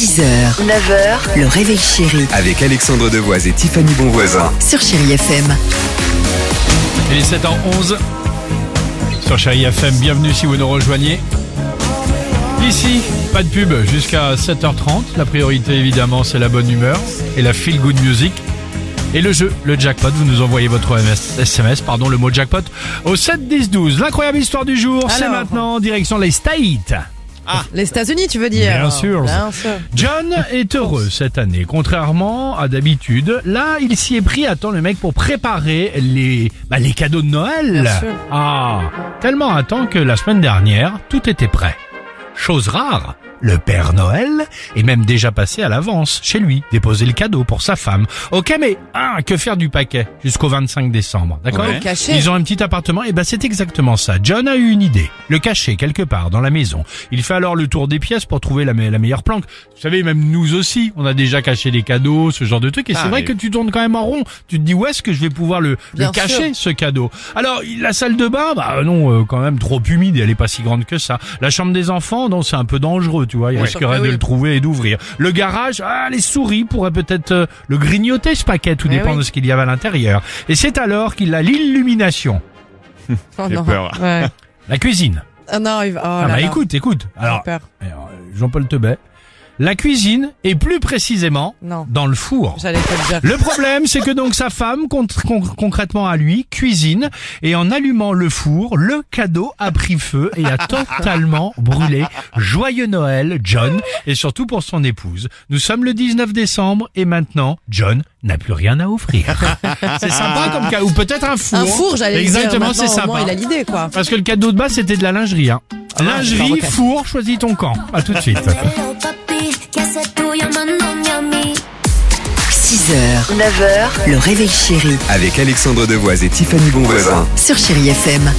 6h, 9h, le réveil chéri Avec Alexandre Devoise et Tiffany Bonvoisin. sur Chérie FM. Il est 7h11 sur Chérie FM. Bienvenue si vous nous rejoignez. Ici, pas de pub jusqu'à 7h30. La priorité évidemment c'est la bonne humeur et la feel good music. Et le jeu, le jackpot, vous nous envoyez votre MS, SMS, pardon, le mot jackpot au 7 10 12. L'incroyable histoire du jour, c'est Alors. maintenant direction les States. Les États-Unis, tu veux dire Bien sûr. Bien sûr. John est heureux cette année, contrairement à d'habitude. Là, il s'y est pris, attends le mec, pour préparer les, bah, les cadeaux de Noël. Bien sûr. Ah, tellement à temps que la semaine dernière, tout était prêt. Chose rare, le Père Noël est même déjà passé à l'avance chez lui, déposer le cadeau pour sa femme. Ok, mais ah, que faire du paquet jusqu'au 25 décembre, d'accord Ouais. Ils ont un petit appartement, et ben c'est exactement ça. John a eu une idée, le cacher quelque part dans la maison. Il fait alors le tour des pièces pour trouver la, me- la meilleure planque. Vous savez, même nous aussi, on a déjà caché des cadeaux, ce genre de trucs, et c'est vrai que tu tournes quand même en rond. Tu te dis où est-ce que je vais pouvoir le, cacher ce cadeau? Alors la salle de bain, bah non, euh, quand même trop humide, elle est pas si grande que ça. La chambre des enfants, non, c'est un peu dangereux, tu vois. Il risquerait de oui. le trouver et d'ouvrir. Le garage, ah, les souris pourraient peut-être euh, le grignoter ce paquet, tout Eh dépend oui. de ce qu'il y avait à l'intérieur. Et c'est alors qu'il a l'illumination. Oh, non. Ouais. La cuisine. Ah non, il va. Oh ah là bah là. écoute, écoute. J'ai Alors, peur. alors, euh, Jean-Paul Tebet. La cuisine, et plus précisément, Non. dans le four. Te le dire. Le problème, c'est que donc sa femme, con- con- concrètement à lui, cuisine et en allumant le four, le cadeau a pris feu et a totalement brûlé. Joyeux Noël, John, et surtout pour son épouse. Nous sommes le 19 décembre et maintenant, John n'a plus rien à offrir. C'est sympa comme cas, ou peut-être un four. Un four, j'allais dire. Exactement, c'est moins, sympa. il a l'idée, quoi. Parce que le cadeau de base, c'était de la lingerie. Hein. lingerie, ok. four, choisis ton camp. À tout de suite. 6h, 9h, le réveil chéri Avec Alexandre Devoise et Tiffany Bonvoisin. sur Chérie FM.